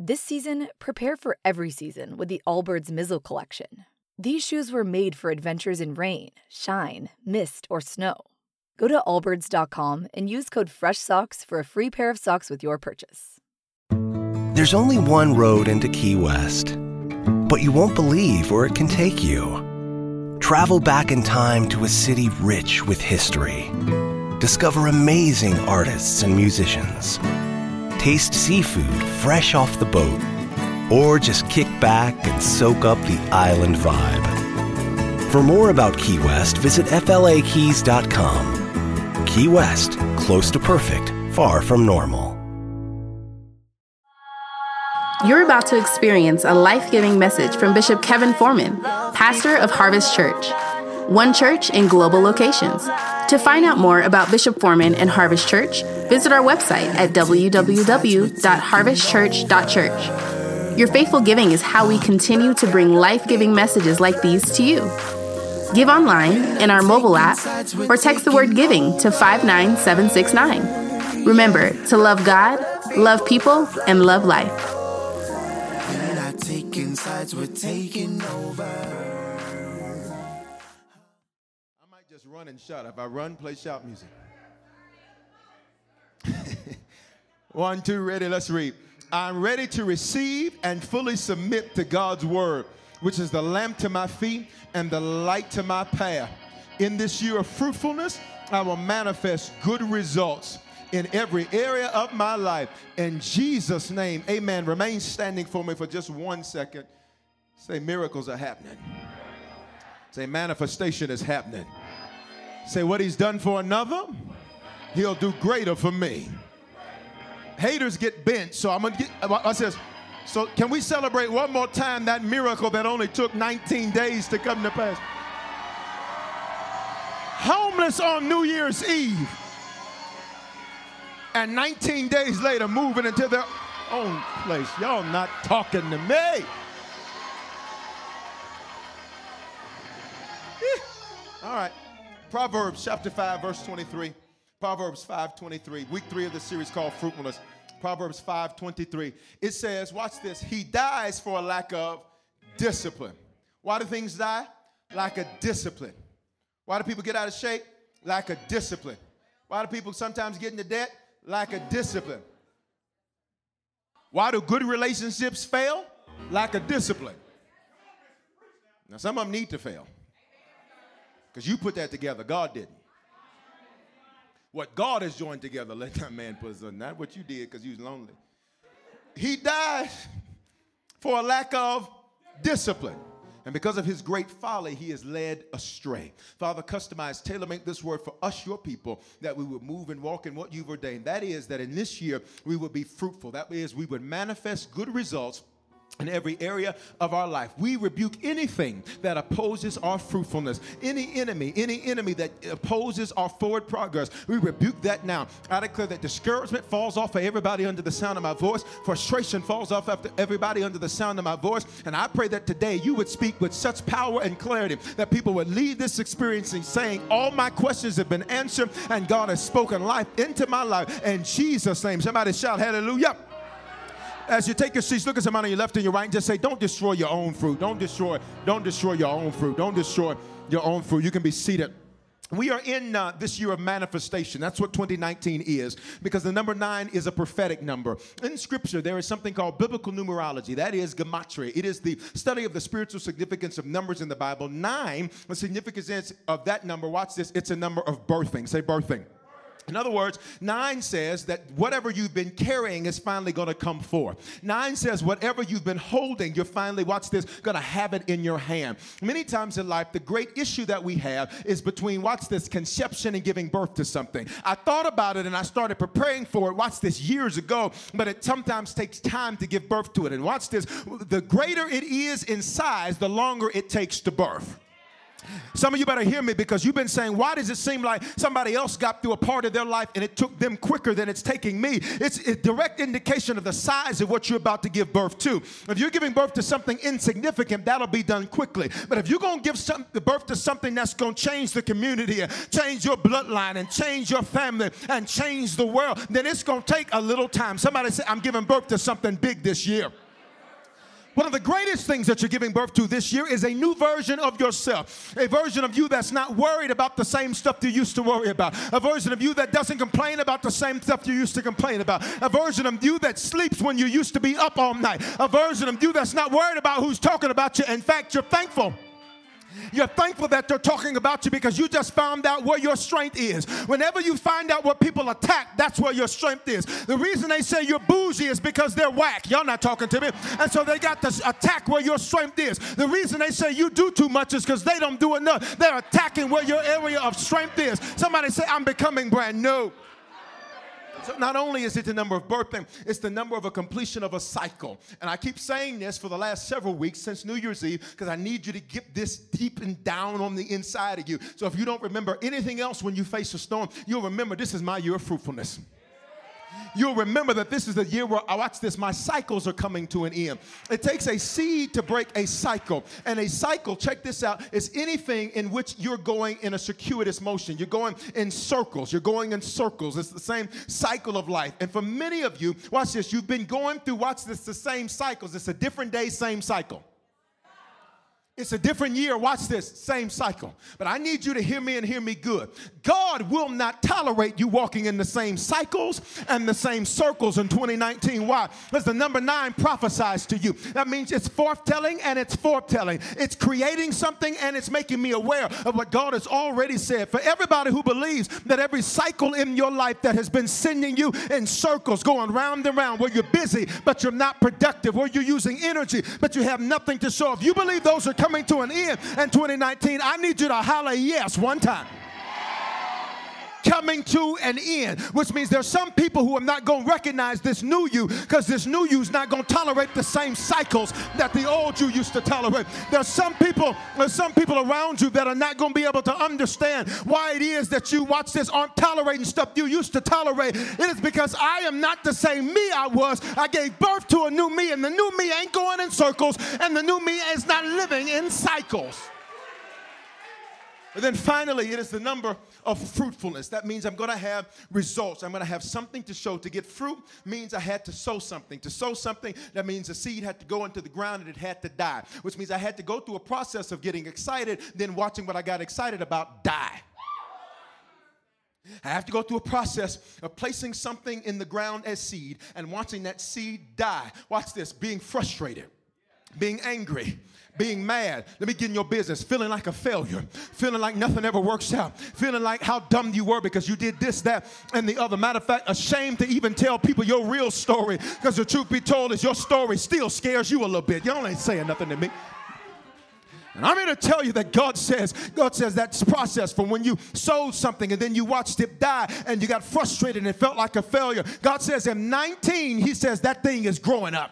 This season, prepare for every season with the Allbirds Mizzle collection. These shoes were made for adventures in rain, shine, mist, or snow. Go to allbirds.com and use code FRESHSOCKS for a free pair of socks with your purchase. There's only one road into Key West, but you won't believe where it can take you. Travel back in time to a city rich with history. Discover amazing artists and musicians. Taste seafood fresh off the boat. Or just kick back and soak up the island vibe. For more about Key West, visit FLAKeys.com. Key West, close to perfect, far from normal. You're about to experience a life giving message from Bishop Kevin Foreman, pastor of Harvest Church, one church in global locations. To find out more about Bishop Foreman and Harvest Church, visit our website at www.harvestchurch.church. Your faithful giving is how we continue to bring life giving messages like these to you. Give online, in our mobile app, or text the word giving to 59769. Remember to love God, love people, and love life run and shout. If I run, play shout music. One, two, ready, let's read. I'm ready to receive and fully submit to God's word, which is the lamp to my feet and the light to my path. In this year of fruitfulness, I will manifest good results in every area of my life. In Jesus' name, amen. Remain standing for me for just one second. Say, miracles are happening. Say, manifestation is happening. Say, what he's done for another, he'll do greater for me. Haters get bent, so I'm gonna get, I says, so can we celebrate one more time that miracle that only took 19 days to come to pass? Homeless on New Year's Eve and 19 days later moving into their own place. Y'all not talking to me. All right. Proverbs chapter 5, verse 23. Proverbs 5 23. Week three of the series called Fruitfulness. Proverbs 5 23. It says, watch this, he dies for a lack of discipline. Why do things die? Lack of discipline. Why do people get out of shape? Lack of discipline. Why do people sometimes get into debt? Lack of discipline. Why do good relationships fail? Lack of discipline. Now, some of them need to fail because you put that together. God didn't. What God has joined together, let that man put on. Not what you did because you was lonely. He died for a lack of discipline. And because of his great folly, he is led astray. Father, customize, tailor make this word for us, your people, that we would move and walk in what you've ordained. That is, that in this year we would be fruitful. That is, we would manifest good results in every area of our life. We rebuke anything that opposes our fruitfulness. Any enemy, any enemy that opposes our forward progress, we rebuke that now. I declare that discouragement falls off of everybody under the sound of my voice. Frustration falls off after everybody under the sound of my voice. And I pray that today you would speak with such power and clarity that people would leave this experiencing saying, All my questions have been answered, and God has spoken life into my life. In Jesus' name, somebody shout hallelujah. As you take your seats, look at somebody on your left and your right and just say, Don't destroy your own fruit. Don't destroy, don't destroy your own fruit. Don't destroy your own fruit. You can be seated. We are in uh, this year of manifestation. That's what 2019 is, because the number nine is a prophetic number. In Scripture, there is something called biblical numerology. That is gematria. It is the study of the spiritual significance of numbers in the Bible. Nine, the significance of that number, watch this, it's a number of birthing. Say birthing. In other words, nine says that whatever you've been carrying is finally going to come forth. Nine says whatever you've been holding, you're finally, watch this, going to have it in your hand. Many times in life, the great issue that we have is between, watch this, conception and giving birth to something. I thought about it and I started preparing for it, watch this, years ago, but it sometimes takes time to give birth to it. And watch this, the greater it is in size, the longer it takes to birth. Some of you better hear me because you've been saying, why does it seem like somebody else got through a part of their life and it took them quicker than it's taking me? It's a direct indication of the size of what you're about to give birth to. If you're giving birth to something insignificant, that'll be done quickly. But if you're going to give some, birth to something that's going to change the community, change your bloodline, and change your family, and change the world, then it's going to take a little time. Somebody say, I'm giving birth to something big this year. One of the greatest things that you're giving birth to this year is a new version of yourself. A version of you that's not worried about the same stuff you used to worry about. A version of you that doesn't complain about the same stuff you used to complain about. A version of you that sleeps when you used to be up all night. A version of you that's not worried about who's talking about you. In fact, you're thankful you're thankful that they're talking about you because you just found out where your strength is. Whenever you find out what people attack, that's where your strength is. The reason they say you're bougie is because they're whack. Y'all not talking to me. And so they got to attack where your strength is. The reason they say you do too much is because they don't do enough. They're attacking where your area of strength is. Somebody say, I'm becoming brand new. So not only is it the number of birthing, it's the number of a completion of a cycle. And I keep saying this for the last several weeks since New Year's Eve because I need you to get this deep and down on the inside of you. So if you don't remember anything else when you face a storm, you'll remember this is my year of fruitfulness you'll remember that this is the year where, I oh, watch this, my cycles are coming to an end. It takes a seed to break a cycle. And a cycle, check this out, is anything in which you're going in a circuitous motion. You're going in circles. You're going in circles. It's the same cycle of life. And for many of you, watch this, you've been going through, watch this, the same cycles. It's a different day, same cycle. It's a different year. Watch this, same cycle. But I need you to hear me and hear me good. God will not tolerate you walking in the same cycles and the same circles in 2019. Why? Because the number nine prophesies to you. That means it's forthtelling and it's foretelling. It's creating something and it's making me aware of what God has already said. For everybody who believes that every cycle in your life that has been sending you in circles, going round and round, where you're busy but you're not productive, where you're using energy but you have nothing to show. If you believe those are coming to an end in 2019, I need you to holler yes one time coming to an end, which means there's some people who are not going to recognize this new you because this new you is not going to tolerate the same cycles that the old you used to tolerate. There's some people, there's some people around you that are not going to be able to understand why it is that you watch this aren't tolerating stuff you used to tolerate. It is because I am not the same me I was. I gave birth to a new me, and the new me ain't going in circles, and the new me is not living in cycles. And then finally, it is the number of fruitfulness. That means I'm going to have results. I'm going to have something to show. To get fruit means I had to sow something. To sow something, that means the seed had to go into the ground and it had to die, which means I had to go through a process of getting excited, then watching what I got excited about die. I have to go through a process of placing something in the ground as seed and watching that seed die. Watch this being frustrated, being angry, being mad. Let me get in your business. Feeling like a failure. Feeling like nothing ever works out. Feeling like how dumb you were because you did this, that, and the other. Matter of fact, ashamed to even tell people your real story because the truth be told is your story still scares you a little bit. Y'all ain't saying nothing to me. And I'm here to tell you that God says, God says that process from when you sold something and then you watched it die and you got frustrated and it felt like a failure. God says in 19, He says that thing is growing up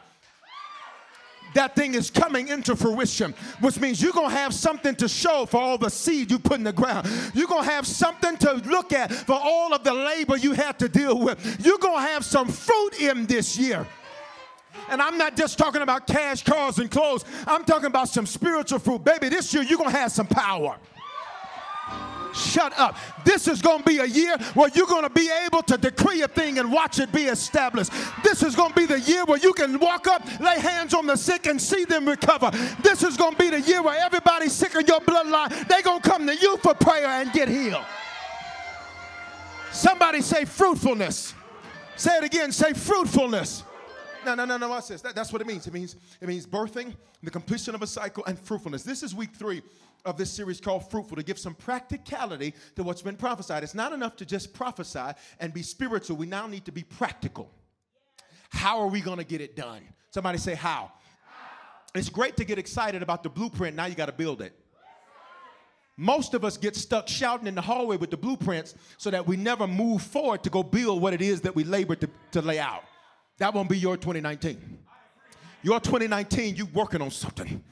that thing is coming into fruition, which means you're going to have something to show for all the seed you put in the ground. You're going to have something to look at for all of the labor you had to deal with. You're going to have some fruit in this year. And I'm not just talking about cash, cars, and clothes. I'm talking about some spiritual fruit. Baby, this year you're going to have some power. Shut up. This is going to be a year where you're going to be able to decree a thing and watch it be established. This is going to be the year where you can walk up, lay hands on the sick, and see them recover. This is going to be the year where everybody sick in your bloodline, they're going to come to you for prayer and get healed. Somebody say fruitfulness. Say it again. Say fruitfulness. No, no, no, no. Watch this. That, that's what it means. It means it means birthing, the completion of a cycle, and fruitfulness. This is week three of this series called Fruitful to give some practicality to what's been prophesied. It's not enough to just prophesy and be spiritual. We now need to be practical. How are we going to get it done? Somebody say, How? It's great to get excited about the blueprint. Now you got to build it. Most of us get stuck shouting in the hallway with the blueprints so that we never move forward to go build what it is that we labored to, to lay out. That won't be your 2019. Your 2019, you working on something.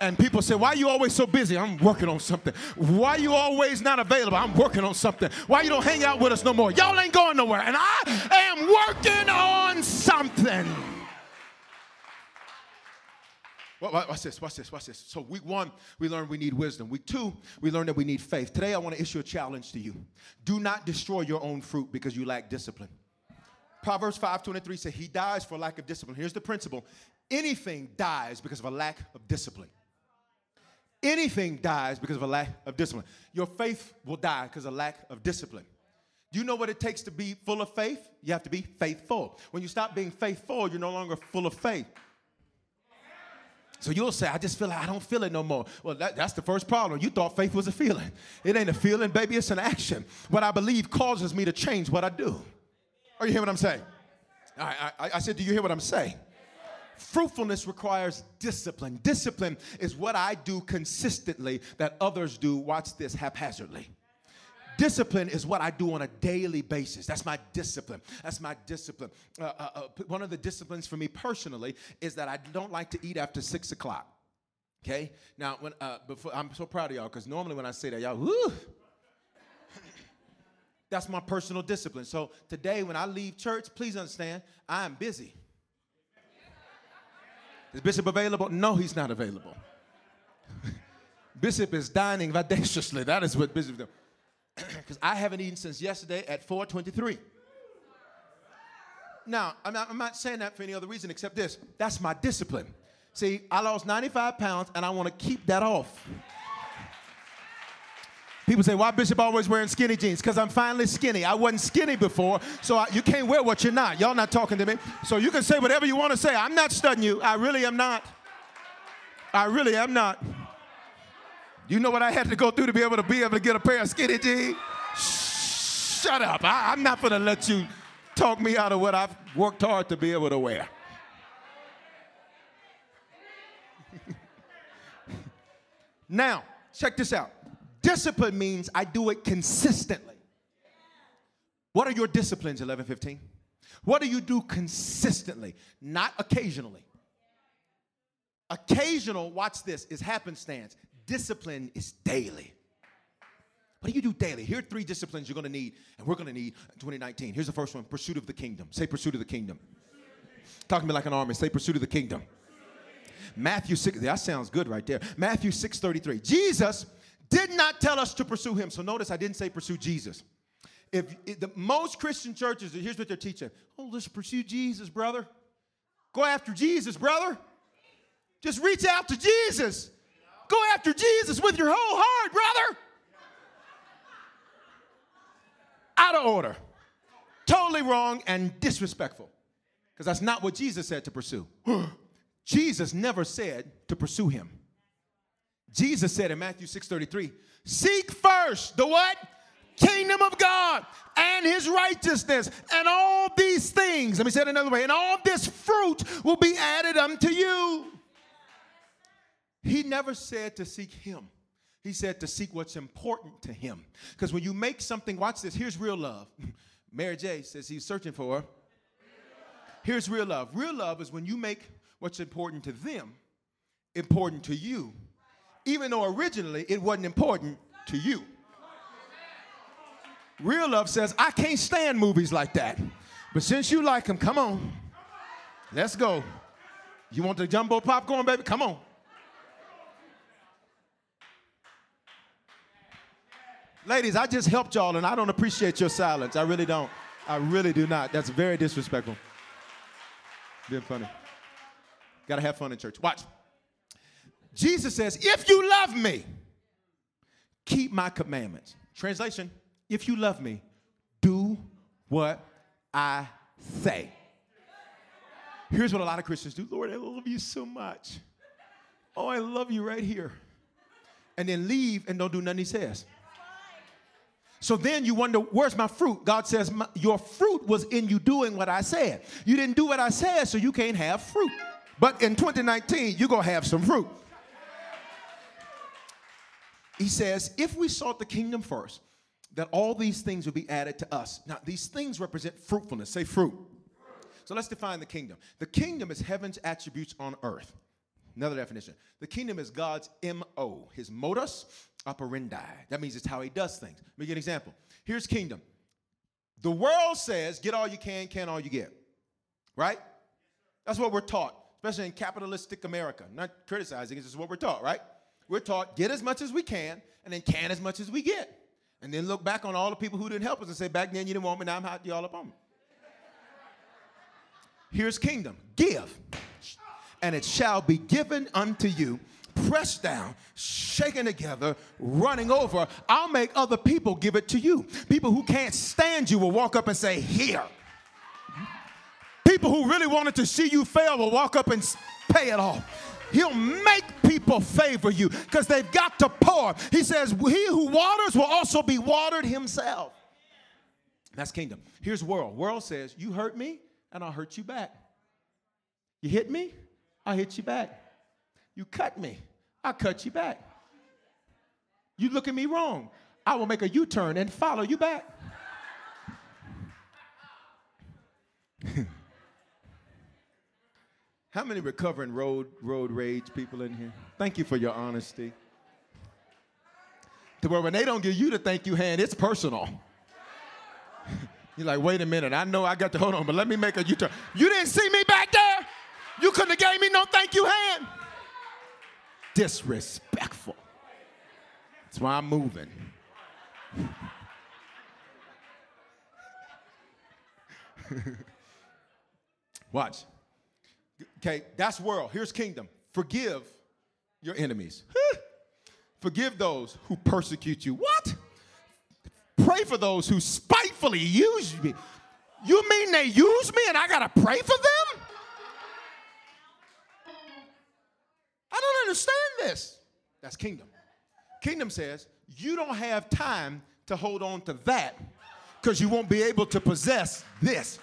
And people say, Why are you always so busy? I'm working on something. Why are you always not available? I'm working on something. Why you don't hang out with us no more? Y'all ain't going nowhere. And I am working on something. Watch this, watch this, watch this. So, week one, we learned we need wisdom. Week two, we learned that we need faith. Today, I want to issue a challenge to you. Do not destroy your own fruit because you lack discipline. Proverbs 5:23 says, He dies for lack of discipline. Here's the principle anything dies because of a lack of discipline. Anything dies because of a lack of discipline. Your faith will die because of lack of discipline. Do you know what it takes to be full of faith? You have to be faithful. When you stop being faithful, you're no longer full of faith. So you'll say, I just feel like I don't feel it no more. Well, that, that's the first problem. You thought faith was a feeling. It ain't a feeling, baby, it's an action. What I believe causes me to change what I do. Are you hear what I'm saying? I, I, I said, Do you hear what I'm saying? Fruitfulness requires discipline. Discipline is what I do consistently that others do, watch this, haphazardly. Discipline is what I do on a daily basis. That's my discipline. That's my discipline. Uh, uh, uh, one of the disciplines for me personally is that I don't like to eat after six o'clock. Okay. Now, when uh, before, I'm so proud of y'all because normally when I say that, y'all, whoo, that's my personal discipline. So today, when I leave church, please understand, I am busy. Is Bishop available? No, he's not available. Bishop is dining vidaciously. That is what Bishop does. Because I haven't eaten since yesterday at 423. Now, I'm not, I'm not saying that for any other reason except this. That's my discipline. See, I lost 95 pounds and I want to keep that off. People say, why Bishop always wearing skinny jeans? Because I'm finally skinny. I wasn't skinny before, so I, you can't wear what you're not. Y'all not talking to me. So you can say whatever you want to say. I'm not studying you. I really am not. I really am not. You know what I had to go through to be able to be able to get a pair of skinny jeans? Shut up. I, I'm not going to let you talk me out of what I've worked hard to be able to wear. now, check this out. Discipline means I do it consistently. What are your disciplines, 1115? What do you do consistently, not occasionally? Occasional, watch this, is happenstance. Discipline is daily. What do you do daily? Here are three disciplines you're gonna need, and we're gonna need in 2019. Here's the first one pursuit of the kingdom. Say, pursuit of the kingdom. Talk to me like an army. Say, pursuit of the kingdom. Matthew 6, that sounds good right there. Matthew 6 33. Jesus did not tell us to pursue him. So notice I didn't say pursue Jesus. If, if the most Christian churches, here's what they're teaching. Oh, let's pursue Jesus, brother. Go after Jesus, brother. Just reach out to Jesus. Go after Jesus with your whole heart, brother. Out of order. Totally wrong and disrespectful. Because that's not what Jesus said to pursue. Jesus never said to pursue him. Jesus said in Matthew 6:33, "Seek first the what? Kingdom of God and his righteousness, and all these things, let me say it another way, and all this fruit will be added unto you. He never said to seek him. He said to seek what's important to him. Because when you make something, watch this, here's real love. Mary J says he's searching for. Here's real love. Real love is when you make what's important to them important to you even though originally it wasn't important to you. Real love says, I can't stand movies like that. But since you like them, come on. Let's go. You want the jumbo popcorn, baby? Come on. Ladies, I just helped y'all and I don't appreciate your silence. I really don't. I really do not. That's very disrespectful. Being funny. Gotta have fun in church. Watch. Jesus says, If you love me, keep my commandments. Translation, if you love me, do what I say. Here's what a lot of Christians do Lord, I love you so much. Oh, I love you right here. And then leave and don't do nothing he says. So then you wonder, where's my fruit? God says, Your fruit was in you doing what I said. You didn't do what I said, so you can't have fruit. But in 2019, you're going to have some fruit. He says, if we sought the kingdom first, that all these things would be added to us. Now, these things represent fruitfulness. Say fruit. So let's define the kingdom. The kingdom is heaven's attributes on earth. Another definition. The kingdom is God's M-O, his modus operandi. That means it's how he does things. Let me give an example. Here's kingdom. The world says, get all you can, can all you get. Right? That's what we're taught, especially in capitalistic America. Not criticizing, it's just what we're taught, right? We're taught get as much as we can and then can as much as we get. And then look back on all the people who didn't help us and say, back then you didn't want me, now I'm hot, you all up on me. Here's kingdom give, and it shall be given unto you pressed down, shaken together, running over. I'll make other people give it to you. People who can't stand you will walk up and say, Here. People who really wanted to see you fail will walk up and pay it off. He'll make people favor you because they've got to pour. He says, He who waters will also be watered himself. That's kingdom. Here's world. World says, You hurt me, and I'll hurt you back. You hit me, I'll hit you back. You cut me, I'll cut you back. You look at me wrong, I will make a U turn and follow you back. How many recovering road road rage people in here? Thank you for your honesty. To where when they don't give you the thank you hand, it's personal. You're like, wait a minute, I know I got to hold on, but let me make a U-turn. You didn't see me back there? You couldn't have gave me no thank you hand. Disrespectful. That's why I'm moving. Watch. Okay, that's world. Here's kingdom. Forgive your enemies. Forgive those who persecute you. What? Pray for those who spitefully use me. You mean they use me and I gotta pray for them? I don't understand this. That's kingdom. Kingdom says you don't have time to hold on to that because you won't be able to possess this.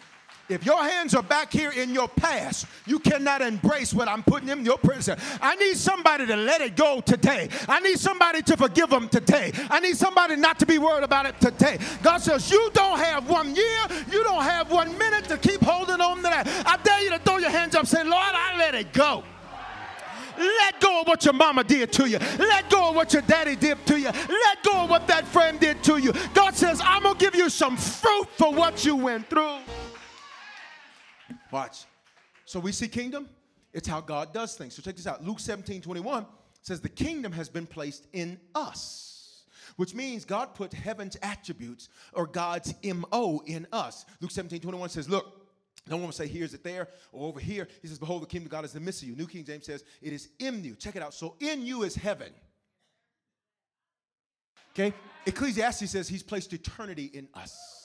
If your hands are back here in your past, you cannot embrace what I'm putting in your present. I need somebody to let it go today. I need somebody to forgive them today. I need somebody not to be worried about it today. God says, You don't have one year, you don't have one minute to keep holding on to that. I dare you to throw your hands up, say, Lord, I let it go. Let go of what your mama did to you. Let go of what your daddy did to you. Let go of what that friend did to you. God says, I'm going to give you some fruit for what you went through. Watch. So we see kingdom. It's how God does things. So check this out. Luke 17, 21 says, The kingdom has been placed in us, which means God put heaven's attributes or God's MO in us. Luke 17, 21 says, Look, no one will say, Here's it there or over here. He says, Behold, the kingdom of God is in the midst of you. New King James says, It is in you. Check it out. So in you is heaven. Okay? Ecclesiastes says he's placed eternity in us,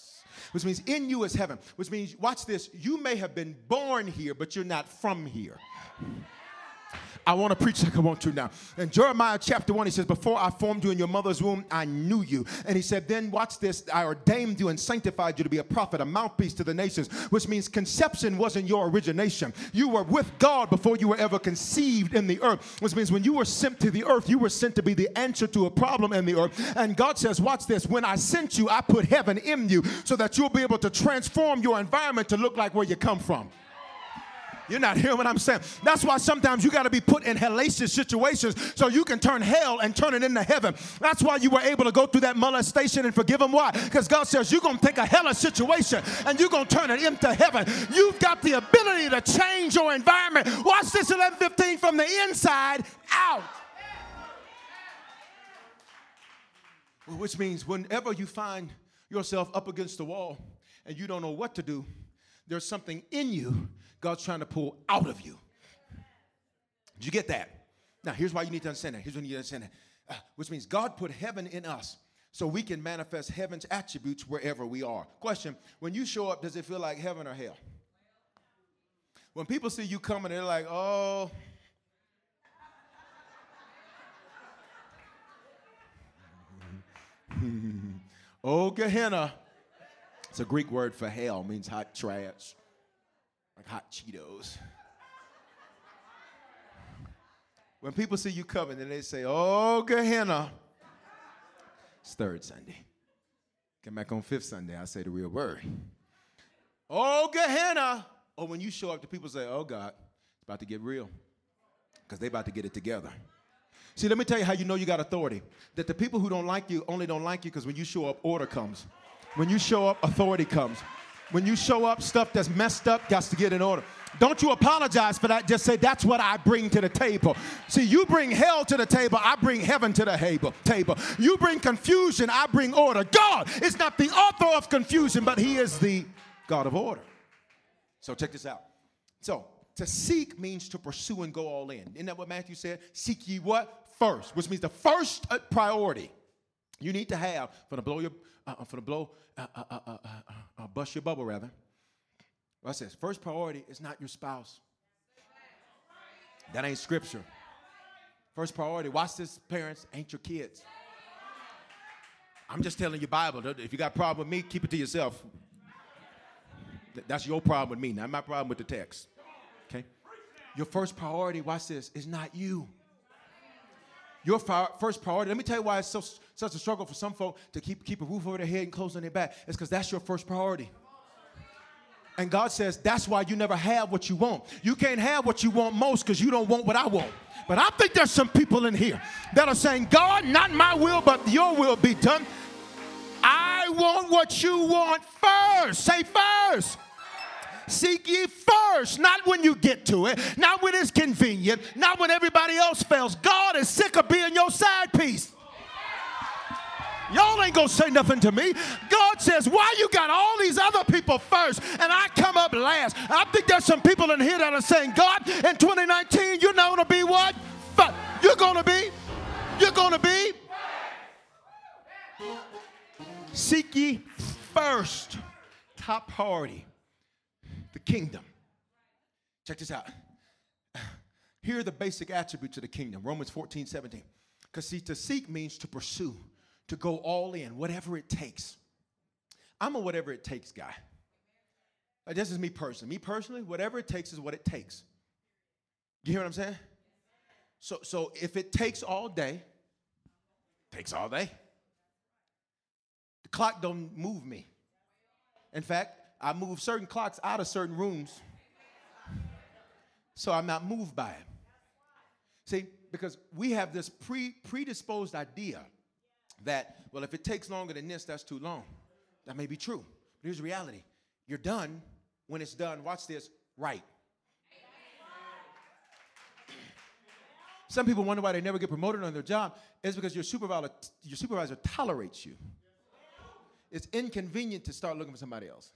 which means in you is heaven, which means, watch this, you may have been born here, but you're not from here. I want to preach like I want to now. In Jeremiah chapter 1, he says, Before I formed you in your mother's womb, I knew you. And he said, Then watch this, I ordained you and sanctified you to be a prophet, a mouthpiece to the nations, which means conception wasn't your origination. You were with God before you were ever conceived in the earth, which means when you were sent to the earth, you were sent to be the answer to a problem in the earth. And God says, Watch this, when I sent you, I put heaven in you so that you'll be able to transform your environment to look like where you come from. You're not hearing what I'm saying. That's why sometimes you got to be put in hellacious situations so you can turn hell and turn it into heaven. That's why you were able to go through that molestation and forgive them. Why? Because God says you're going to take a hellish situation and you're going to turn it into heaven. You've got the ability to change your environment. Watch this 11:15 from the inside out. Which means whenever you find yourself up against the wall and you don't know what to do, there's something in you God's trying to pull out of you. Did you get that? Now, here's why you need to understand that. Here's what you need to understand that. Uh, which means God put heaven in us so we can manifest heaven's attributes wherever we are. Question When you show up, does it feel like heaven or hell? When people see you coming, they're like, oh, oh, Gehenna. It's a Greek word for hell, means hot trash like hot Cheetos. When people see you coming, then they say, Oh, Gehenna. It's third Sunday. Come back on fifth Sunday, I say the real word. Oh, Gehenna. Or when you show up, the people say, Oh, God, it's about to get real. because they about to get it together. See, let me tell you how you know you got authority. That the people who don't like you only don't like you because when you show up, order comes. When you show up, authority comes. When you show up, stuff that's messed up got to get in order. Don't you apologize for that. Just say, that's what I bring to the table. See, you bring hell to the table, I bring heaven to the table. You bring confusion, I bring order. God is not the author of confusion, but He is the God of order. So check this out. So, to seek means to pursue and go all in. Isn't that what Matthew said? Seek ye what? First, which means the first priority you need to have for the blow your, uh, uh for the blow, uh, uh, uh, uh, bust your bubble rather. I says? First priority is not your spouse. That ain't scripture. First priority, watch this, parents, ain't your kids. I'm just telling you Bible. If you got a problem with me, keep it to yourself. That's your problem with me, not my problem with the text. Okay? Your first priority, watch this, is not you. Your first priority, let me tell you why it's so, such a struggle for some folk to keep, keep a roof over their head and clothes on their back. It's because that's your first priority. And God says that's why you never have what you want. You can't have what you want most because you don't want what I want. But I think there's some people in here that are saying, God, not my will, but your will be done. I want what you want first. Say first. Seek ye first, not when you get to it, not when it's convenient, not when everybody else fails. God is sick of being your side piece. Y'all ain't gonna say nothing to me. God says, Why you got all these other people first and I come up last? I think there's some people in here that are saying, God, in 2019, you're not gonna be what? You're gonna be. You're gonna be. Seek ye first. Top priority the kingdom. Check this out. Here are the basic attributes of the kingdom Romans 14, 17. Because, see, to seek means to pursue, to go all in, whatever it takes. I'm a whatever it takes guy. Like, this is me personally. Me personally, whatever it takes is what it takes. You hear what I'm saying? So, so if it takes all day, takes all day. The clock don't move me. In fact, I move certain clocks out of certain rooms so I'm not moved by it. See, because we have this pre predisposed idea that, well, if it takes longer than this, that's too long. That may be true. But here's the reality you're done when it's done, watch this, right. Some people wonder why they never get promoted on their job. It's because your supervisor, your supervisor tolerates you. It's inconvenient to start looking for somebody else.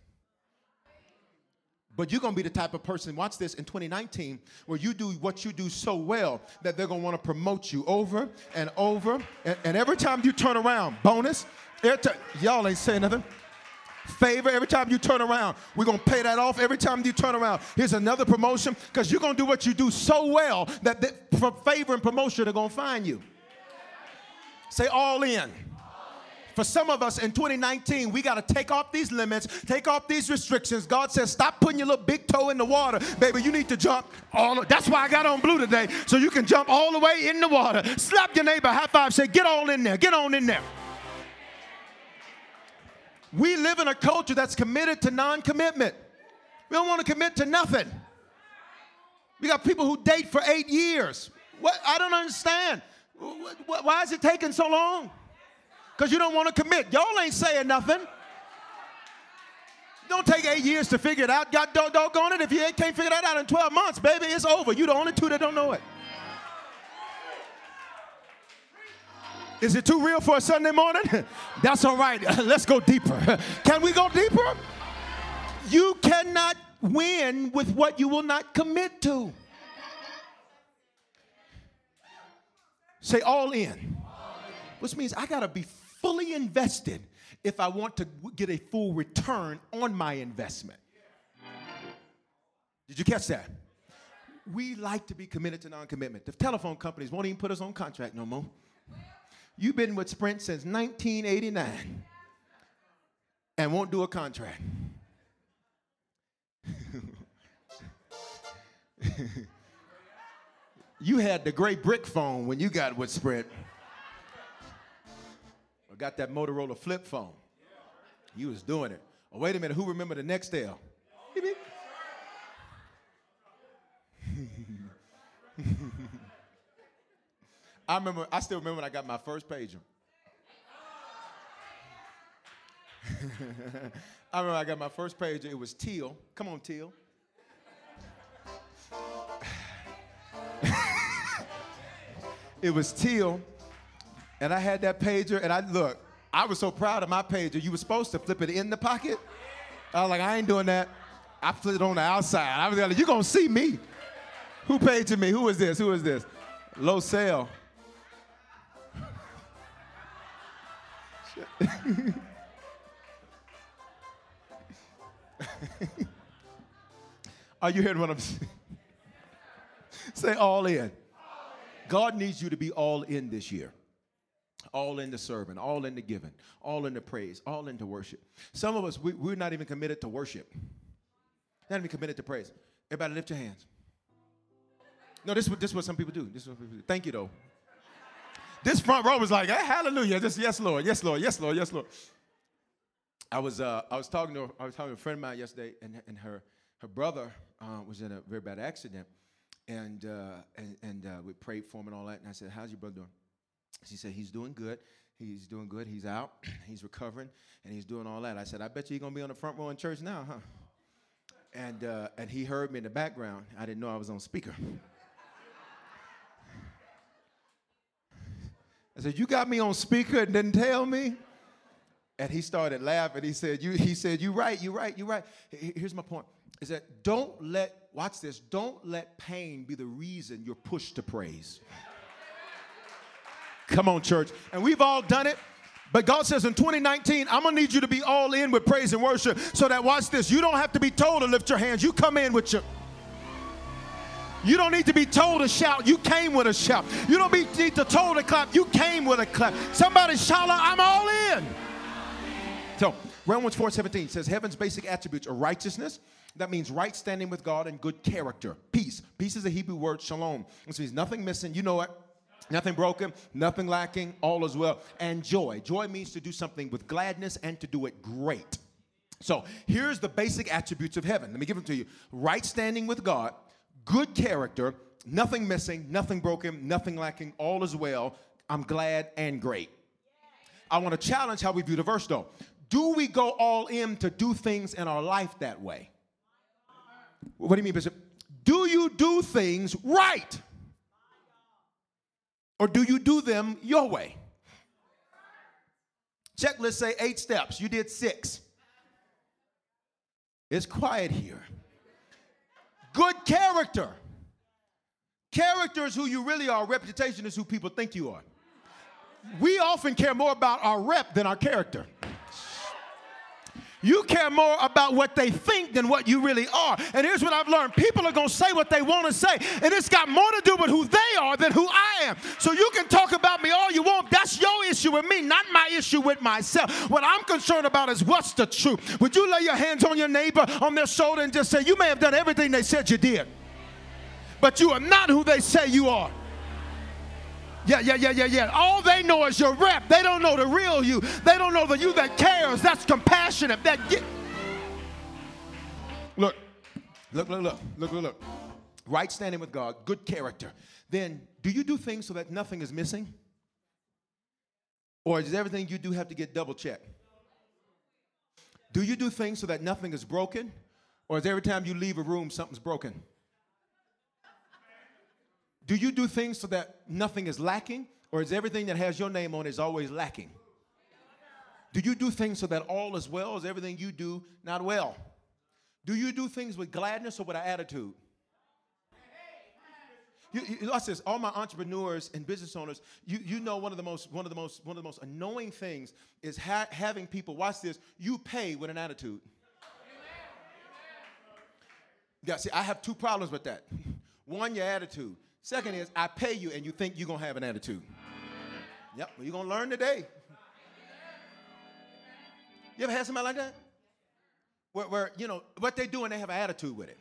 But you're going to be the type of person, watch this, in 2019, where you do what you do so well that they're going to want to promote you over and over. And, and every time you turn around, bonus, y'all ain't saying nothing. Favor every time you turn around. We're going to pay that off every time you turn around. Here's another promotion because you're going to do what you do so well that the, favor and promotion are going to find you. Say all in. For some of us in 2019, we got to take off these limits, take off these restrictions. God says, stop putting your little big toe in the water. Baby, you need to jump all That's why I got on blue today, so you can jump all the way in the water. Slap your neighbor, high five, say, get all in there, get on in there. We live in a culture that's committed to non commitment. We don't want to commit to nothing. We got people who date for eight years. What? I don't understand. Why is it taking so long? Because you don't want to commit. Y'all ain't saying nothing. Don't take eight years to figure it out. God dog, doggone it. If you can't figure that out in 12 months, baby, it's over. You're the only two that don't know it. Is it too real for a Sunday morning? That's all right. Let's go deeper. Can we go deeper? You cannot win with what you will not commit to. Say all in. Which means I got to be fully invested if I want to get a full return on my investment. Did you catch that? We like to be committed to non commitment. The telephone companies won't even put us on contract no more. You've been with Sprint since 1989 and won't do a contract. you had the gray brick phone when you got with Sprint got that Motorola flip phone. You was doing it. Oh, wait a minute, who remember the Nextel? I remember, I still remember when I got my first pager. I remember I got my first pager. It was teal. Come on, teal. it was teal, and I had that pager, and I look. I was so proud of my pager. You were supposed to flip it in the pocket. I was like, I ain't doing that. I put it on the outside. I was like, you gonna see me. Who paid to me? Who is this? Who is this? Low sale. Are you hearing what I'm saying? Say all in. God needs you to be all in this year. All into serving, all into giving, all into praise, all into worship. Some of us, we, we're not even committed to worship, not even committed to praise. Everybody lift your hands. No, this is what, this is what some people do. This is what people do. Thank you, though. This front row was like, hey, hallelujah. Just yes, Lord, yes, Lord, yes, Lord, yes, Lord. I was, uh, I was talking to I was talking to a friend of mine yesterday, and, and her, her brother uh, was in a very bad accident, and uh, and, and uh, we prayed for him and all that. And I said, "How's your brother doing?" She said, "He's doing good. He's doing good. He's out. he's recovering, and he's doing all that." I said, "I bet you he's gonna be on the front row in church now, huh?" And uh, and he heard me in the background. I didn't know I was on speaker. I said, "You got me on speaker and didn't tell me." And he started laughing. He said, "You." He said, "You right. You right. You right." Here's my point: is that don't let watch this. Don't let pain be the reason you're pushed to praise. Come on, church. And we've all done it. But God says in 2019, I'm gonna need you to be all in with praise and worship so that watch this. You don't have to be told to lift your hands. You come in with your you don't need to be told to shout. You came with a shout. You don't need to told to clap. You came with a clap. Somebody shout out, I'm all in. So Romans 4:17 says heaven's basic attributes are righteousness. That means right standing with God and good character. Peace. Peace is a Hebrew word, shalom. This means nothing missing. You know it. Nothing broken, nothing lacking, all is well. And joy. Joy means to do something with gladness and to do it great. So here's the basic attributes of heaven. Let me give them to you right standing with God, good character, nothing missing, nothing broken, nothing lacking, all is well. I'm glad and great. I want to challenge how we view the verse though. Do we go all in to do things in our life that way? What do you mean, Bishop? Do you do things right? Or do you do them your way? Checklist say eight steps. You did six. It's quiet here. Good character. Character is who you really are. Reputation is who people think you are. We often care more about our rep than our character. You care more about what they think than what you really are. And here's what I've learned people are going to say what they want to say, and it's got more to do with who they are than who I am. So you can talk about me all you want. That's your issue with me, not my issue with myself. What I'm concerned about is what's the truth. Would you lay your hands on your neighbor, on their shoulder, and just say, You may have done everything they said you did, but you are not who they say you are. Yeah, yeah, yeah, yeah, yeah. All they know is your rep. They don't know the real you. They don't know the you that cares, that's compassionate, that get. Look, look, look, look, look, look, look. Right standing with God, good character. Then, do you do things so that nothing is missing? Or does everything you do have to get double checked? Do you do things so that nothing is broken? Or is every time you leave a room, something's broken? Do you do things so that nothing is lacking? Or is everything that has your name on is always lacking? Do you do things so that all is well? Is everything you do not well? Do you do things with gladness or with an attitude? You, you, watch this. All my entrepreneurs and business owners, you, you know one of the most one of the most one of the most annoying things is ha- having people watch this. You pay with an attitude. Yeah, see, I have two problems with that. One, your attitude. Second is, I pay you and you think you're going to have an attitude. Yep, well, you're going to learn today. You ever had somebody like that? Where, where, you know, what they do and they have an attitude with it.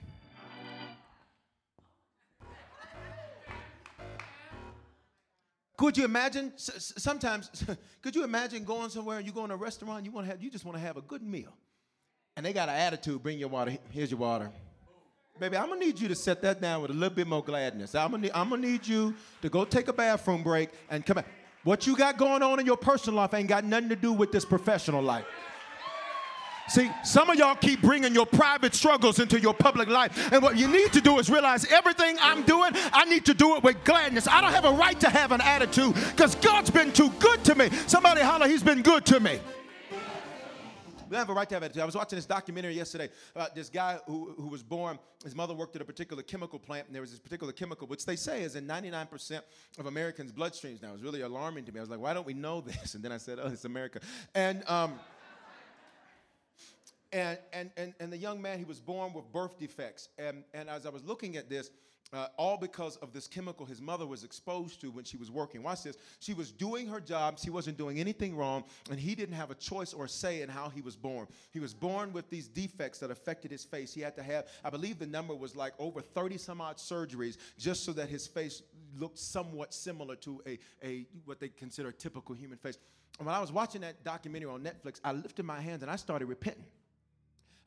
Could you imagine? Sometimes, could you imagine going somewhere and you go in a restaurant, you want to have, you just want to have a good meal, and they got an attitude. Bring your water. Here's your water. Baby, I'm gonna need you to set that down with a little bit more gladness. I'm gonna, need, I'm gonna need you to go take a bathroom break and come back. What you got going on in your personal life ain't got nothing to do with this professional life. See, some of y'all keep bringing your private struggles into your public life. And what you need to do is realize everything I'm doing, I need to do it with gladness. I don't have a right to have an attitude because God's been too good to me. Somebody holler, He's been good to me. We have a right to have attitude. I was watching this documentary yesterday about this guy who, who was born. His mother worked at a particular chemical plant, and there was this particular chemical, which they say is in 99% of Americans' bloodstreams now. It was really alarming to me. I was like, why don't we know this? And then I said, oh, it's America. And, um, and, and, and, and the young man, he was born with birth defects. And, and as I was looking at this, uh, all because of this chemical his mother was exposed to when she was working. Watch this. She was doing her job. She wasn't doing anything wrong, and he didn't have a choice or say in how he was born. He was born with these defects that affected his face. He had to have, I believe the number was like over 30 some odd surgeries just so that his face looked somewhat similar to a, a what they consider a typical human face. And when I was watching that documentary on Netflix, I lifted my hands and I started repenting.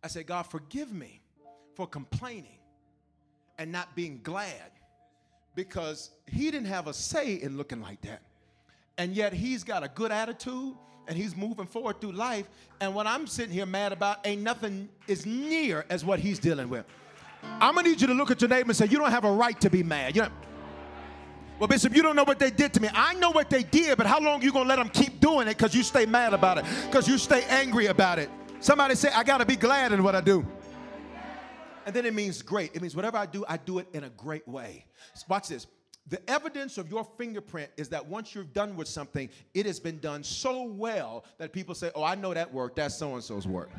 I said, God, forgive me for complaining and not being glad because he didn't have a say in looking like that. And yet he's got a good attitude and he's moving forward through life. And what I'm sitting here mad about ain't nothing as near as what he's dealing with. I'm gonna need you to look at your neighbor and say, You don't have a right to be mad. You know, well, Bishop, you don't know what they did to me. I know what they did, but how long you gonna let them keep doing it because you stay mad about it, because you stay angry about it? Somebody say, I gotta be glad in what I do. And then it means great. It means whatever I do, I do it in a great way. Watch this. The evidence of your fingerprint is that once you're done with something, it has been done so well that people say, Oh, I know that work. That's so and so's work.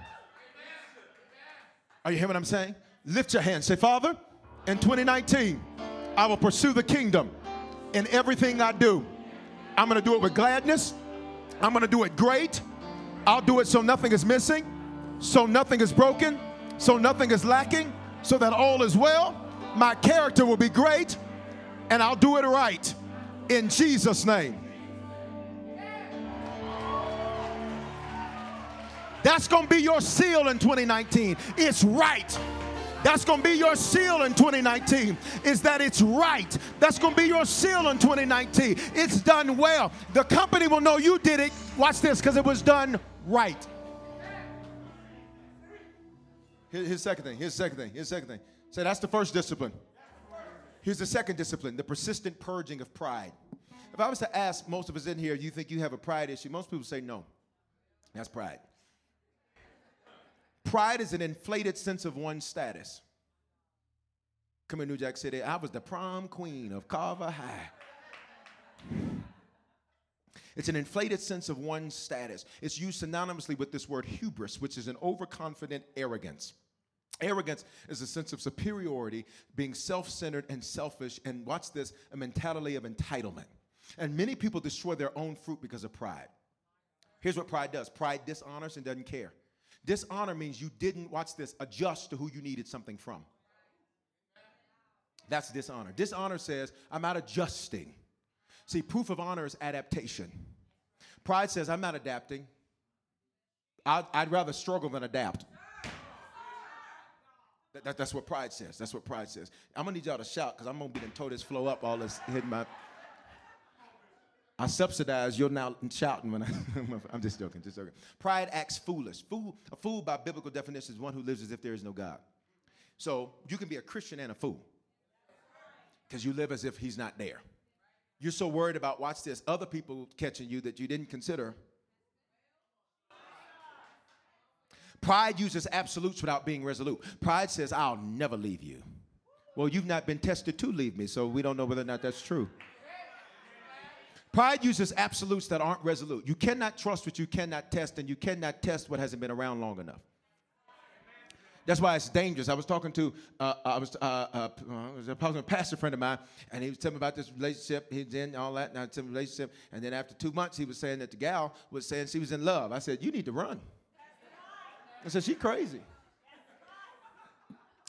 Are you hearing what I'm saying? Lift your hand. Say, Father, in 2019, I will pursue the kingdom in everything I do. I'm going to do it with gladness. I'm going to do it great. I'll do it so nothing is missing, so nothing is broken, so nothing is lacking, so that all is well. My character will be great, and I'll do it right in Jesus' name. That's going to be your seal in 2019. It's right. That's going to be your seal in 2019 is that it's right. That's going to be your seal in 2019. It's done well. The company will know you did it. Watch this because it was done right. Here's the second thing. Here's the second thing. Here's the second thing. So that's the first discipline. Here's the second discipline the persistent purging of pride. If I was to ask most of us in here, you think you have a pride issue? Most people say no. That's pride. Pride is an inflated sense of one's status. Come in New Jack City, I was the prom queen of Carver High. It's an inflated sense of one's status. It's used synonymously with this word hubris, which is an overconfident arrogance. Arrogance is a sense of superiority, being self centered and selfish, and watch this, a mentality of entitlement. And many people destroy their own fruit because of pride. Here's what pride does pride dishonors and doesn't care. Dishonor means you didn't, watch this, adjust to who you needed something from. That's dishonor. Dishonor says, I'm not adjusting. See, proof of honor is adaptation. Pride says, I'm not adapting. I'd, I'd rather struggle than adapt. That, that, that's what pride says. That's what pride says. I'm gonna need y'all to shout because I'm gonna be the toe this flow up all this hitting my. I subsidize you're now shouting when I, I'm just joking, just joking. Pride acts foolish. Fool, a fool by biblical definition is one who lives as if there is no God. So you can be a Christian and a fool because you live as if he's not there. You're so worried about, watch this, other people catching you that you didn't consider. Pride uses absolutes without being resolute. Pride says, I'll never leave you. Well, you've not been tested to leave me, so we don't know whether or not that's true. Pride uses absolutes that aren't resolute. You cannot trust what you cannot test, and you cannot test what hasn't been around long enough. That's why it's dangerous. I was talking to uh, I was uh, uh, was a pastor friend of mine, and he was telling me about this relationship he's in, all that, and I told relationship. And then after two months, he was saying that the gal was saying she was in love. I said, "You need to run." I said, "She crazy."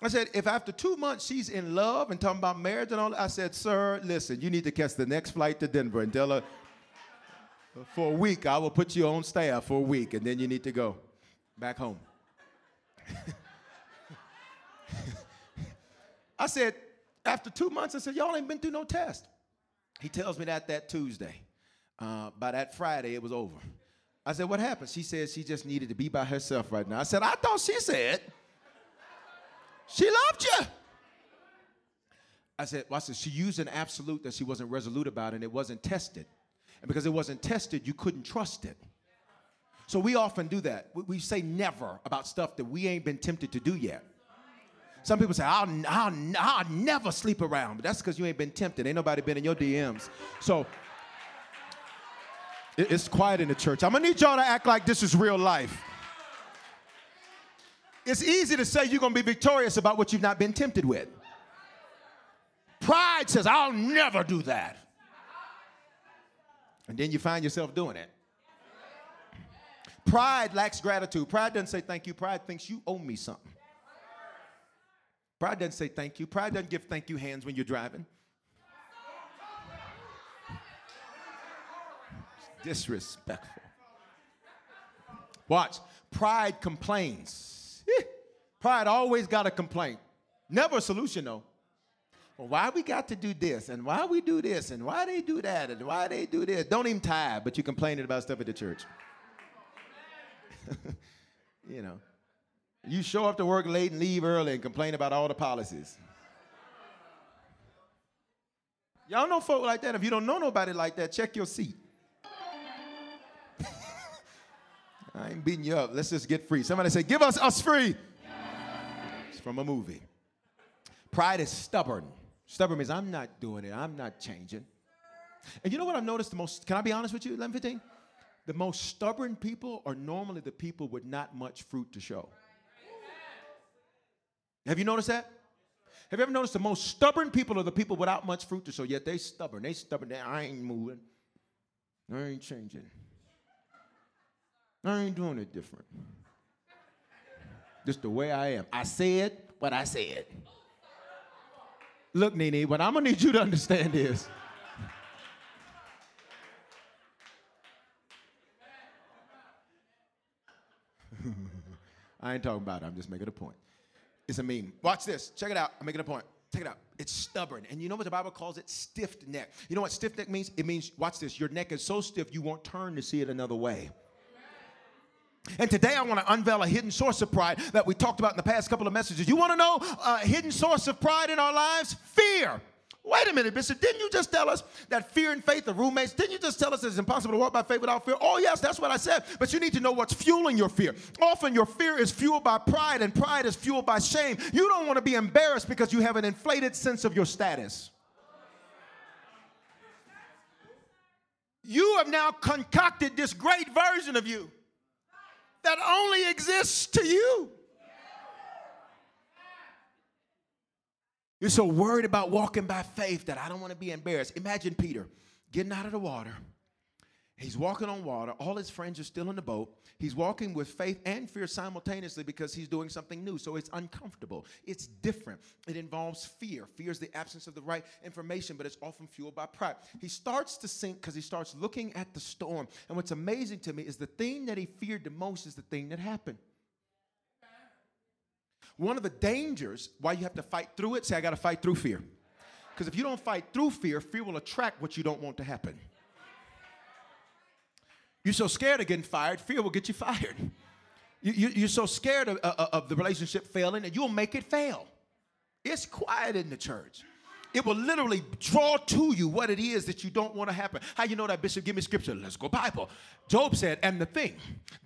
I said, if after two months she's in love and talking about marriage and all that, I said, sir, listen, you need to catch the next flight to Denver and tell her for a week, I will put you on staff for a week, and then you need to go back home. I said, after two months, I said, y'all ain't been through no test. He tells me that that Tuesday. Uh, by that Friday, it was over. I said, what happened? She said she just needed to be by herself right now. I said, I thought she said she loved you. I said, well, I said, she used an absolute that she wasn't resolute about and it wasn't tested. And because it wasn't tested, you couldn't trust it. So we often do that. We say never about stuff that we ain't been tempted to do yet. Some people say, I'll, I'll, I'll never sleep around. But that's because you ain't been tempted. Ain't nobody been in your DMs. So it's quiet in the church. I'm gonna need y'all to act like this is real life. It's easy to say you're gonna be victorious about what you've not been tempted with. Pride says, I'll never do that. And then you find yourself doing it. Pride lacks gratitude. Pride doesn't say thank you. Pride thinks you owe me something. Pride doesn't say thank you. Pride doesn't give thank you hands when you're driving. Disrespectful. Watch. Pride complains. Pride always got a complaint. Never a solution though. Well, why we got to do this and why we do this and why they do that and why they do this. Don't even tie, but you complaining about stuff at the church. you know, you show up to work late and leave early and complain about all the policies. Y'all know folk like that. If you don't know nobody like that, check your seat. I ain't beating you up. Let's just get free. Somebody say, Give us us free. It's from a movie. Pride is stubborn. Stubborn means I'm not doing it, I'm not changing. And you know what I've noticed the most? Can I be honest with you, 1115? The most stubborn people are normally the people with not much fruit to show. Have you noticed that? Have you ever noticed the most stubborn people are the people without much fruit to show? Yet they stubborn. They stubborn. They, I ain't moving. I ain't changing. I ain't doing it different. Just the way I am. I said what I said. Look, Nene, what I'm gonna need you to understand is I ain't talking about it, I'm just making a point. It's a meme. Watch this. Check it out. I'm making a point. Check it out. It's stubborn. And you know what the Bible calls it? Stiff neck. You know what stiff neck means? It means, watch this, your neck is so stiff you won't turn to see it another way. And today I want to unveil a hidden source of pride that we talked about in the past couple of messages. You want to know a hidden source of pride in our lives? Fear. Wait a minute, Bishop. Didn't you just tell us that fear and faith are roommates? Didn't you just tell us it's impossible to walk by faith without fear? Oh, yes, that's what I said. But you need to know what's fueling your fear. Often your fear is fueled by pride, and pride is fueled by shame. You don't want to be embarrassed because you have an inflated sense of your status. You have now concocted this great version of you that only exists to you. You're so worried about walking by faith that I don't want to be embarrassed. Imagine Peter getting out of the water. He's walking on water. All his friends are still in the boat. He's walking with faith and fear simultaneously because he's doing something new. So it's uncomfortable. It's different. It involves fear. Fear is the absence of the right information, but it's often fueled by pride. He starts to sink because he starts looking at the storm. And what's amazing to me is the thing that he feared the most is the thing that happened. One of the dangers why you have to fight through it, say, I got to fight through fear. Because if you don't fight through fear, fear will attract what you don't want to happen. You're so scared of getting fired, fear will get you fired. You, are you, so scared of, of, of the relationship failing that you'll make it fail. It's quiet in the church. It will literally draw to you what it is that you don't want to happen. How you know that, Bishop? Give me scripture. Let's go Bible. Job said, and the thing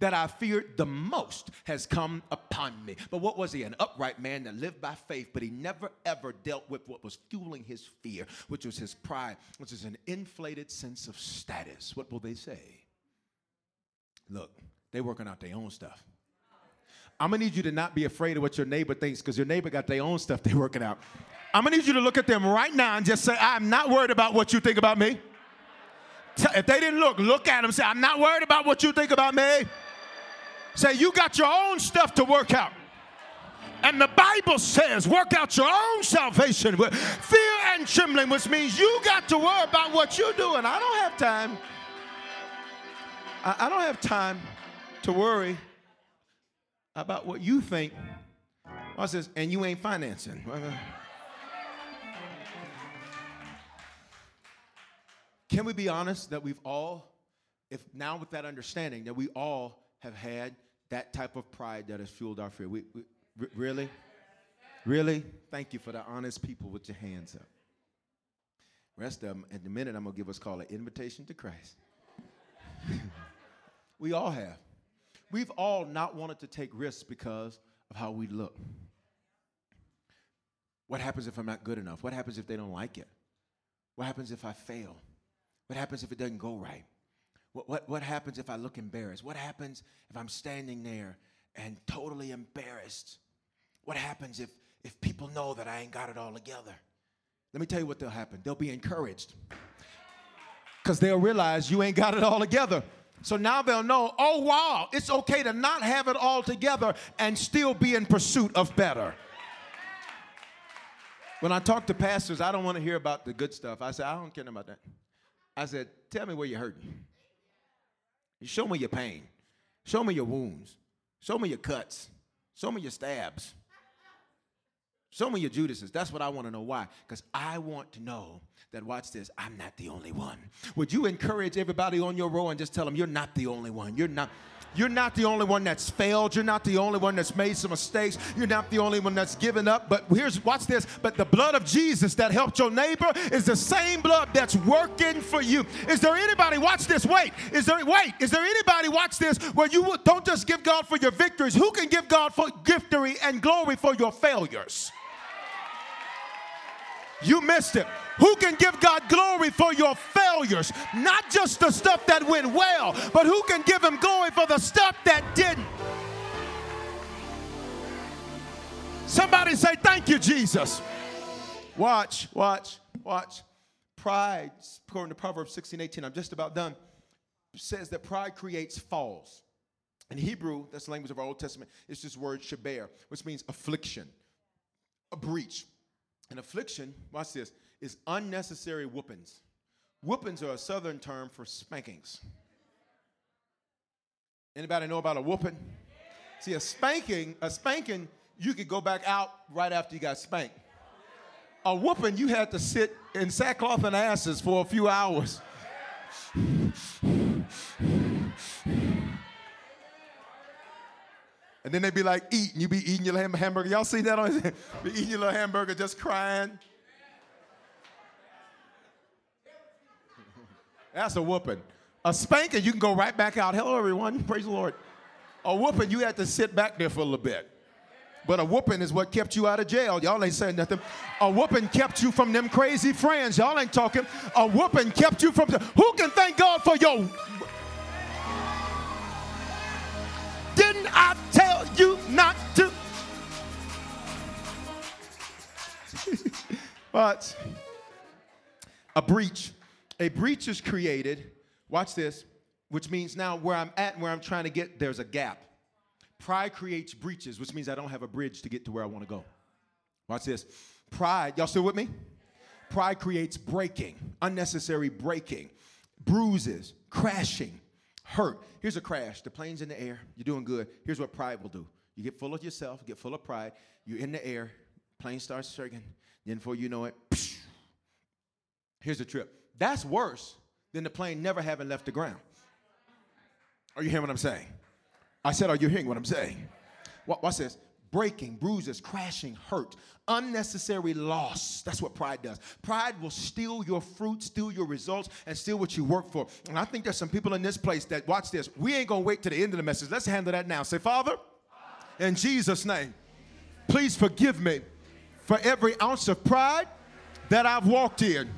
that I feared the most has come upon me. But what was he? An upright man that lived by faith, but he never ever dealt with what was fueling his fear, which was his pride, which is an inflated sense of status. What will they say? Look, they working out their own stuff. I'm gonna need you to not be afraid of what your neighbor thinks because your neighbor got their own stuff they're working out. I'm gonna need you to look at them right now and just say, I'm not worried about what you think about me. If they didn't look, look at them. Say, I'm not worried about what you think about me. Say, you got your own stuff to work out. And the Bible says, work out your own salvation with fear and trembling, which means you got to worry about what you're doing. I don't have time. I, I don't have time to worry about what you think. I says, and you ain't financing. Can we be honest that we've all, if now with that understanding, that we all have had that type of pride that has fueled our fear? We, we r- really? Really? Thank you for the honest people with your hands up. Rest of them, in a minute, I'm going to give us call an invitation to Christ. we all have. We've all not wanted to take risks because of how we look. What happens if I'm not good enough? What happens if they don't like it? What happens if I fail? What happens if it doesn't go right? What, what, what happens if I look embarrassed? What happens if I'm standing there and totally embarrassed? What happens if, if people know that I ain't got it all together? Let me tell you what they'll happen. They'll be encouraged because they'll realize you ain't got it all together. So now they'll know, oh, wow, it's okay to not have it all together and still be in pursuit of better. When I talk to pastors, I don't want to hear about the good stuff. I say, I don't care about that. I said, tell me where you're hurting. Show me your pain. Show me your wounds. Show me your cuts. Show me your stabs. Show me your Judases. That's what I want to know. Why? Because I want to know that, watch this, I'm not the only one. Would you encourage everybody on your row and just tell them, you're not the only one? You're not. You're not the only one that's failed. You're not the only one that's made some mistakes. You're not the only one that's given up. But here's, watch this. But the blood of Jesus that helped your neighbor is the same blood that's working for you. Is there anybody, watch this, wait. Is there, wait, is there anybody, watch this, where you don't just give God for your victories? Who can give God for victory and glory for your failures? You missed it. Who can give God glory for your failures? Not just the stuff that went well, but who can give Him glory for the stuff that didn't? Somebody say, Thank you, Jesus. Watch, watch, watch. Pride, according to Proverbs 16 18, I'm just about done, says that pride creates falls. In Hebrew, that's the language of our Old Testament, it's this word shaber, which means affliction, a breach. An affliction, watch this, is unnecessary whoopings. Whoopings are a southern term for spankings. Anybody know about a whooping? See, a spanking, a spanking, you could go back out right after you got spanked. A whooping, you had to sit in sackcloth and asses for a few hours. And then they'd be like, eat, and you be eating your hamburger. Y'all see that on be eating your little hamburger, just crying. That's a whooping. A spanking, you can go right back out. Hello, everyone. Praise the Lord. A whooping, you had to sit back there for a little bit. But a whooping is what kept you out of jail. Y'all ain't saying nothing. A whooping kept you from them crazy friends. Y'all ain't talking. A whooping kept you from. Who can thank God for your Didn't I tell you not to? but a breach. A breach is created, watch this, which means now where I'm at and where I'm trying to get, there's a gap. Pride creates breaches, which means I don't have a bridge to get to where I want to go. Watch this. Pride, y'all still with me? Pride creates breaking, unnecessary breaking, bruises, crashing, hurt. Here's a crash. The plane's in the air. You're doing good. Here's what pride will do. You get full of yourself, get full of pride. You're in the air. Plane starts shaking. Then before you know it, psh, here's the trip. That's worse than the plane never having left the ground. Are you hearing what I'm saying? I said, are you hearing what I'm saying? What, what's this? breaking, bruises, crashing, hurt, unnecessary loss. That's what pride does. Pride will steal your fruit, steal your results, and steal what you work for. And I think there's some people in this place that watch this. We ain't gonna wait to the end of the message. Let's handle that now. Say, Father, in Jesus' name, please forgive me for every ounce of pride that I've walked in.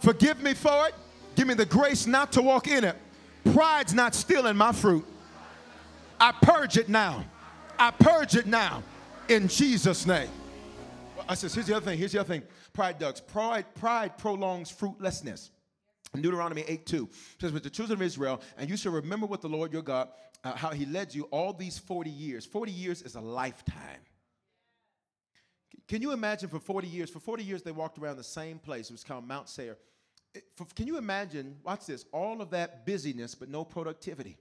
Forgive me for it. Give me the grace not to walk in it. Pride's not stealing my fruit. I purge it now. I purge it now in Jesus' name. I says, here's the other thing. Here's the other thing. Pride does. Pride, pride prolongs fruitlessness. Deuteronomy 8 2 says, With the children of Israel, and you shall remember what the Lord your God, uh, how he led you all these 40 years. 40 years is a lifetime. Can you imagine for 40 years? For 40 years, they walked around the same place. It was called Mount Seir. For, can you imagine, watch this, all of that busyness, but no productivity?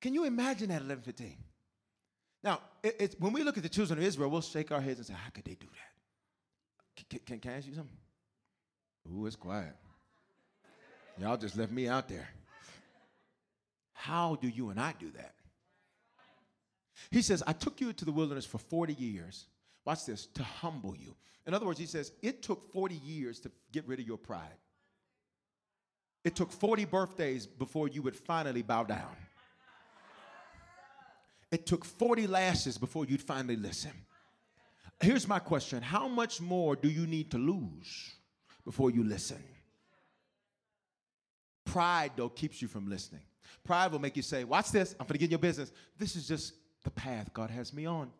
Can you imagine that 1115? Now, it, when we look at the children of Israel, we'll shake our heads and say, How could they do that? Can, can, can I ask you something? Ooh, it's quiet. Y'all just left me out there. How do you and I do that? He says, I took you to the wilderness for 40 years. Watch this, to humble you. In other words, he says, it took 40 years to get rid of your pride. It took 40 birthdays before you would finally bow down. It took 40 lashes before you'd finally listen. Here's my question How much more do you need to lose before you listen? Pride, though, keeps you from listening. Pride will make you say, Watch this, I'm gonna get in your business. This is just the path God has me on.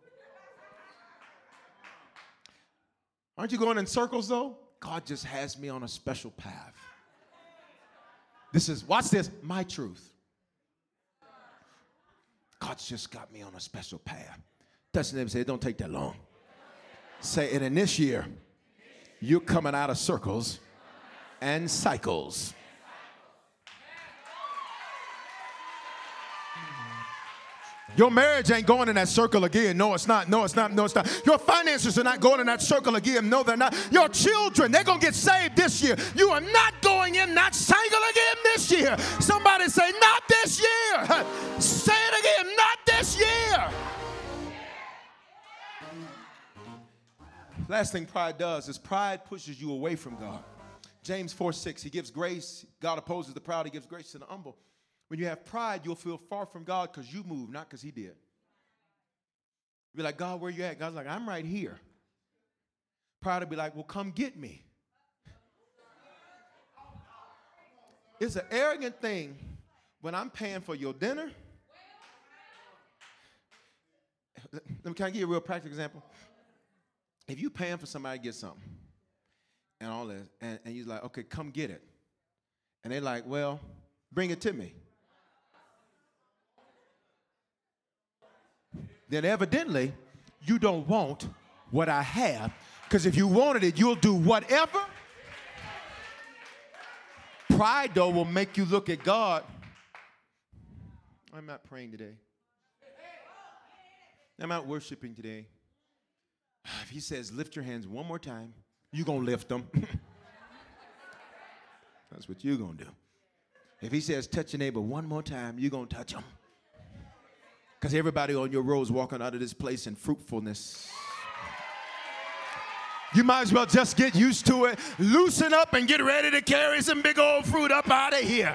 Aren't you going in circles though? God just has me on a special path. This is, watch this, my truth. God's just got me on a special path. Touch the neighbor say, it don't take that long. Say, and in this year, you're coming out of circles and cycles. Your marriage ain't going in that circle again. No, it's not. No, it's not. No, it's not. Your finances are not going in that circle again. No, they're not. Your children, they're going to get saved this year. You are not going in that cycle again this year. Somebody say, not this year. Say it again, not this year. Last thing pride does is pride pushes you away from God. James 4 6, he gives grace. God opposes the proud, he gives grace to the humble. When you have pride, you'll feel far from God because you moved, not because He did. You'll be like, God, where you at? God's like, I'm right here. Pride will be like, well, come get me. It's an arrogant thing when I'm paying for your dinner. Let me, can I give you a real practical example? If you paying for somebody to get something and all this, and, and you're like, okay, come get it. And they're like, well, bring it to me. Then evidently you don't want what I have. Because if you wanted it, you'll do whatever. Pride, though, will make you look at God. I'm not praying today. I'm not worshiping today. If he says, lift your hands one more time, you're going to lift them. That's what you're going to do. If he says, touch your neighbor one more time, you're going to touch them. Because everybody on your road is walking out of this place in fruitfulness. You might as well just get used to it, loosen up, and get ready to carry some big old fruit up out of here.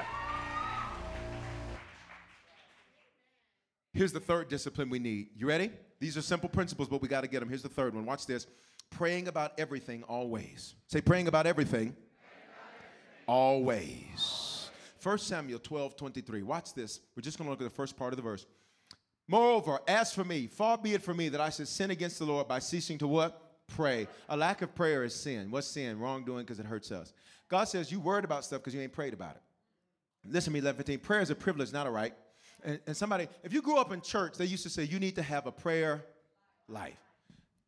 Here's the third discipline we need. You ready? These are simple principles, but we got to get them. Here's the third one. Watch this. Praying about everything always. Say, praying about everything, always. 1 Samuel 12 23. Watch this. We're just going to look at the first part of the verse. Moreover, as for me, far be it from me that I should sin against the Lord by ceasing to what? Pray. A lack of prayer is sin. What's sin? Wrongdoing because it hurts us. God says you worried about stuff because you ain't prayed about it. Listen to me, 11 15. Prayer is a privilege, not a right. And, and somebody, if you grew up in church, they used to say you need to have a prayer life.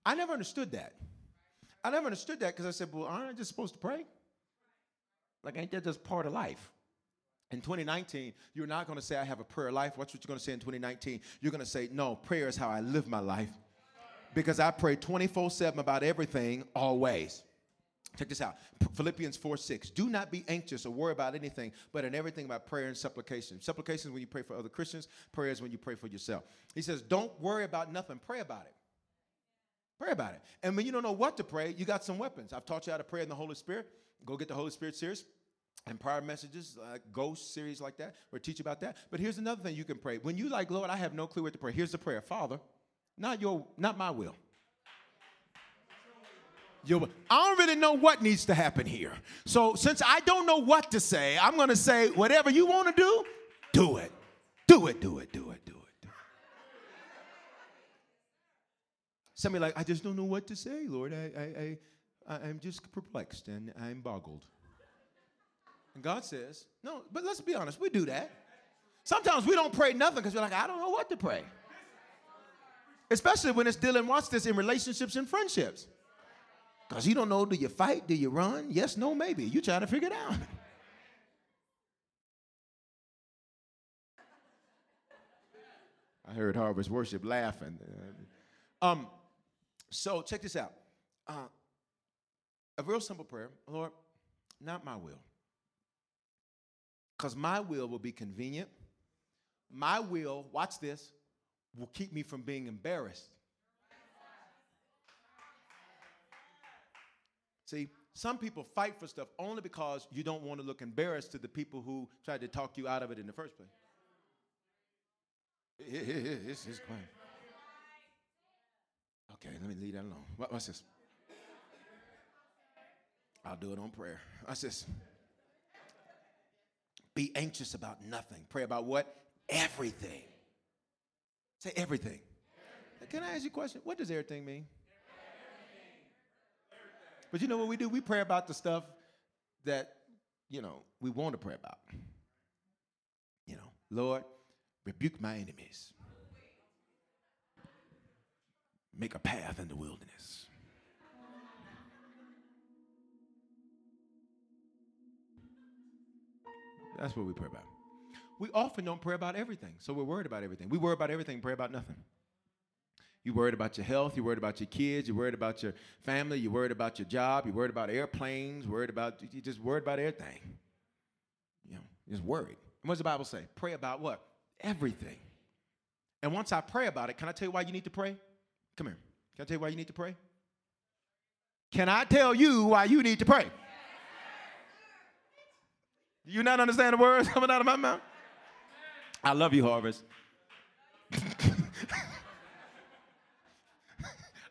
I never understood that. I never understood that because I said, well, aren't I just supposed to pray? Like, ain't that just part of life? In 2019, you're not going to say, I have a prayer life. Watch what you're going to say in 2019? You're going to say, No, prayer is how I live my life because I pray 24 7 about everything, always. Check this out Philippians 4 6. Do not be anxious or worry about anything, but in everything about prayer and supplication. Supplication is when you pray for other Christians, prayer is when you pray for yourself. He says, Don't worry about nothing, pray about it. Pray about it. And when you don't know what to pray, you got some weapons. I've taught you how to pray in the Holy Spirit. Go get the Holy Spirit series and prior messages, uh, ghost series like that, where teach about that. But here's another thing you can pray. When you like, Lord, I have no clue what to pray. Here's the prayer, Father, not your, not my will. Your, I don't really know what needs to happen here. So since I don't know what to say, I'm going to say whatever you want to do, do it, do it, do it, do it, do it. Do it. Somebody like, I just don't know what to say, Lord. I, I, I, I'm just perplexed and I'm boggled. And God says, no, but let's be honest, we do that. Sometimes we don't pray nothing because we're like, I don't know what to pray. Especially when it's dealing, watch this, in relationships and friendships. Because you don't know, do you fight? Do you run? Yes, no, maybe. You try to figure it out. I heard Harvest Worship laughing. Um, so check this out. Uh, a real simple prayer, Lord, not my will Because my will will be convenient. My will, watch this, will keep me from being embarrassed. See, some people fight for stuff only because you don't want to look embarrassed to the people who tried to talk you out of it in the first place. This is quiet. Okay, let me leave that alone. What's this? I'll do it on prayer. What's this? Be anxious about nothing. Pray about what? Everything. Say everything. everything. Can I ask you a question? What does everything mean? But you know what we do? We pray about the stuff that, you know, we want to pray about. You know, Lord, rebuke my enemies. Make a path in the wilderness. That's what we pray about. We often don't pray about everything, so we're worried about everything. We worry about everything, pray about nothing. You're worried about your health. You're worried about your kids. You're worried about your family. You're worried about your job. You're worried about airplanes. Worried about you just worried about everything. You know, just worried. And what does the Bible say? Pray about what? Everything. And once I pray about it, can I tell you why you need to pray? Come here. Can I tell you why you need to pray? Can I tell you why you need to pray? You not understand the words coming out of my mouth? I love you, Harvest.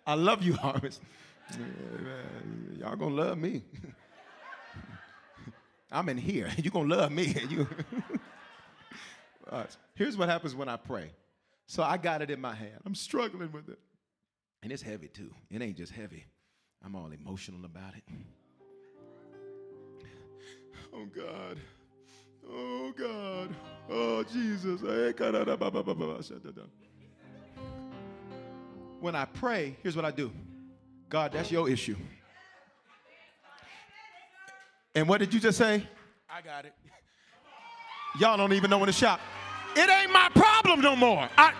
I love you, Harvest. Y'all gonna love me. I'm in here. You're gonna love me. you right. Here's what happens when I pray. So I got it in my hand. I'm struggling with it. And it's heavy too. It ain't just heavy. I'm all emotional about it. Oh God. Oh God. Oh Jesus. Eh, when I pray, here's what I do God, that's your issue. And what did you just say? I got it. Y'all don't even know when to shop. It ain't my problem no more. I,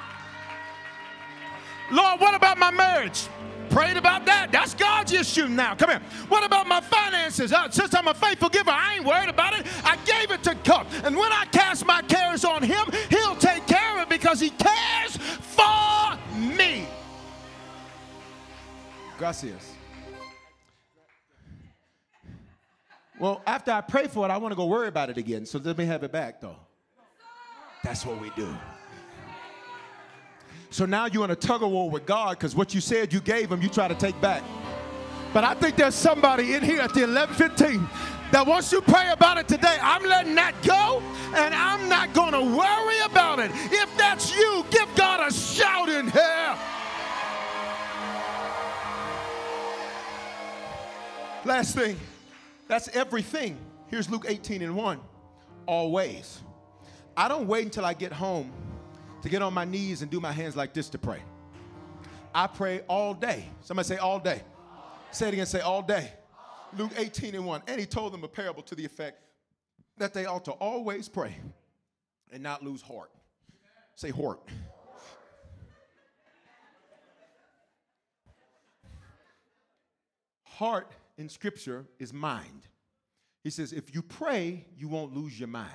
Lord, what about my marriage? Prayed about that. That's God's issue now. Come here. What about my finances? Uh, since I'm a faithful giver, I ain't worried about it. I gave it to God. And when I cast my cares on Him, He'll take care of it because He cares for me. Gracias. Well, after I pray for it, I want to go worry about it again. So let me have it back, though. That's what we do. So now you're in a tug of war with God because what you said you gave him, you try to take back. But I think there's somebody in here at the 11:15 that once you pray about it today, I'm letting that go and I'm not going to worry about it. If that's you, give God a shout in here. Last thing, that's everything. Here's Luke 18 and 1. Always. I don't wait until I get home to get on my knees and do my hands like this to pray. I pray all day. Somebody say all day. Say it again, say all day. Luke 18 and 1. And he told them a parable to the effect that they ought to always pray and not lose heart. Say heart. Heart in scripture is mind. He says, if you pray, you won't lose your mind.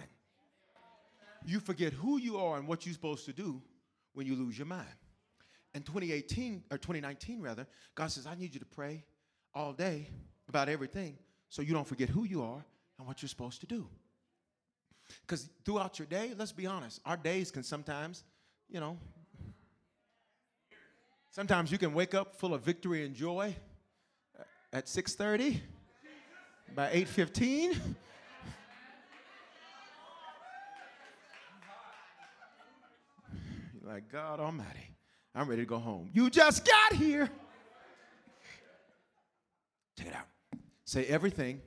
You forget who you are and what you're supposed to do when you lose your mind. In 2018, or 2019 rather, God says, I need you to pray all day about everything so you don't forget who you are and what you're supposed to do. Because throughout your day, let's be honest, our days can sometimes, you know, sometimes you can wake up full of victory and joy at 6:30 by 8:15 Like God Almighty I'm ready to go home you just got here check it out say everything, everything.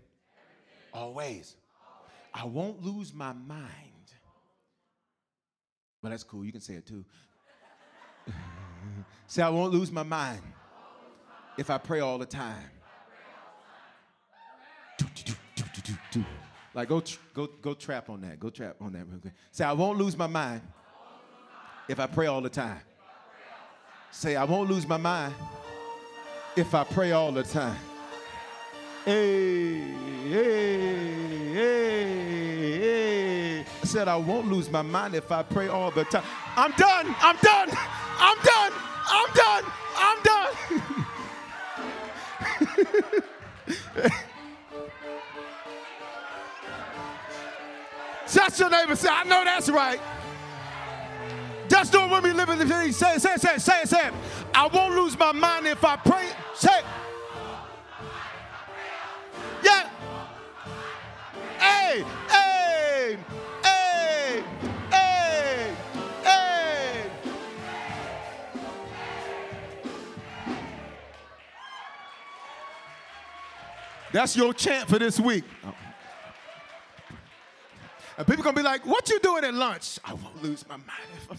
Always. always I won't lose my mind well that's cool you can say it too say I won't lose my mind if I pray all the time like go go go trap on that. Go trap on that real quick. Say I won't lose my mind if I pray all the time. Say I won't lose my mind if I pray all the time. Hey, hey, hey, hey. I said, I won't lose my mind if I pray all the time. I'm done. I'm done. I'm done. I'm done. I'm done. Touch your neighbor. Say, I know that's right. Do it when we live in. Say it, say it, say it, say it, say it. I won't lose my mind if I pray. Say it. Yeah. Hey, hey, hey, hey, hey. That's your chant for this week. And people gonna be like, "What you doing at lunch?" I won't lose my mind. If I'm...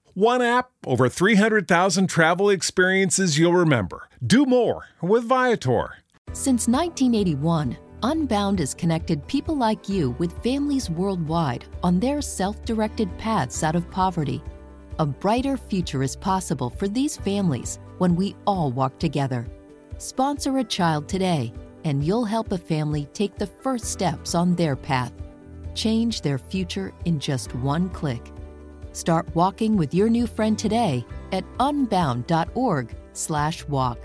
One app, over 300,000 travel experiences you'll remember. Do more with Viator. Since 1981, Unbound has connected people like you with families worldwide on their self directed paths out of poverty. A brighter future is possible for these families when we all walk together. Sponsor a child today, and you'll help a family take the first steps on their path. Change their future in just one click. Start walking with your new friend today at unbound.org/walk.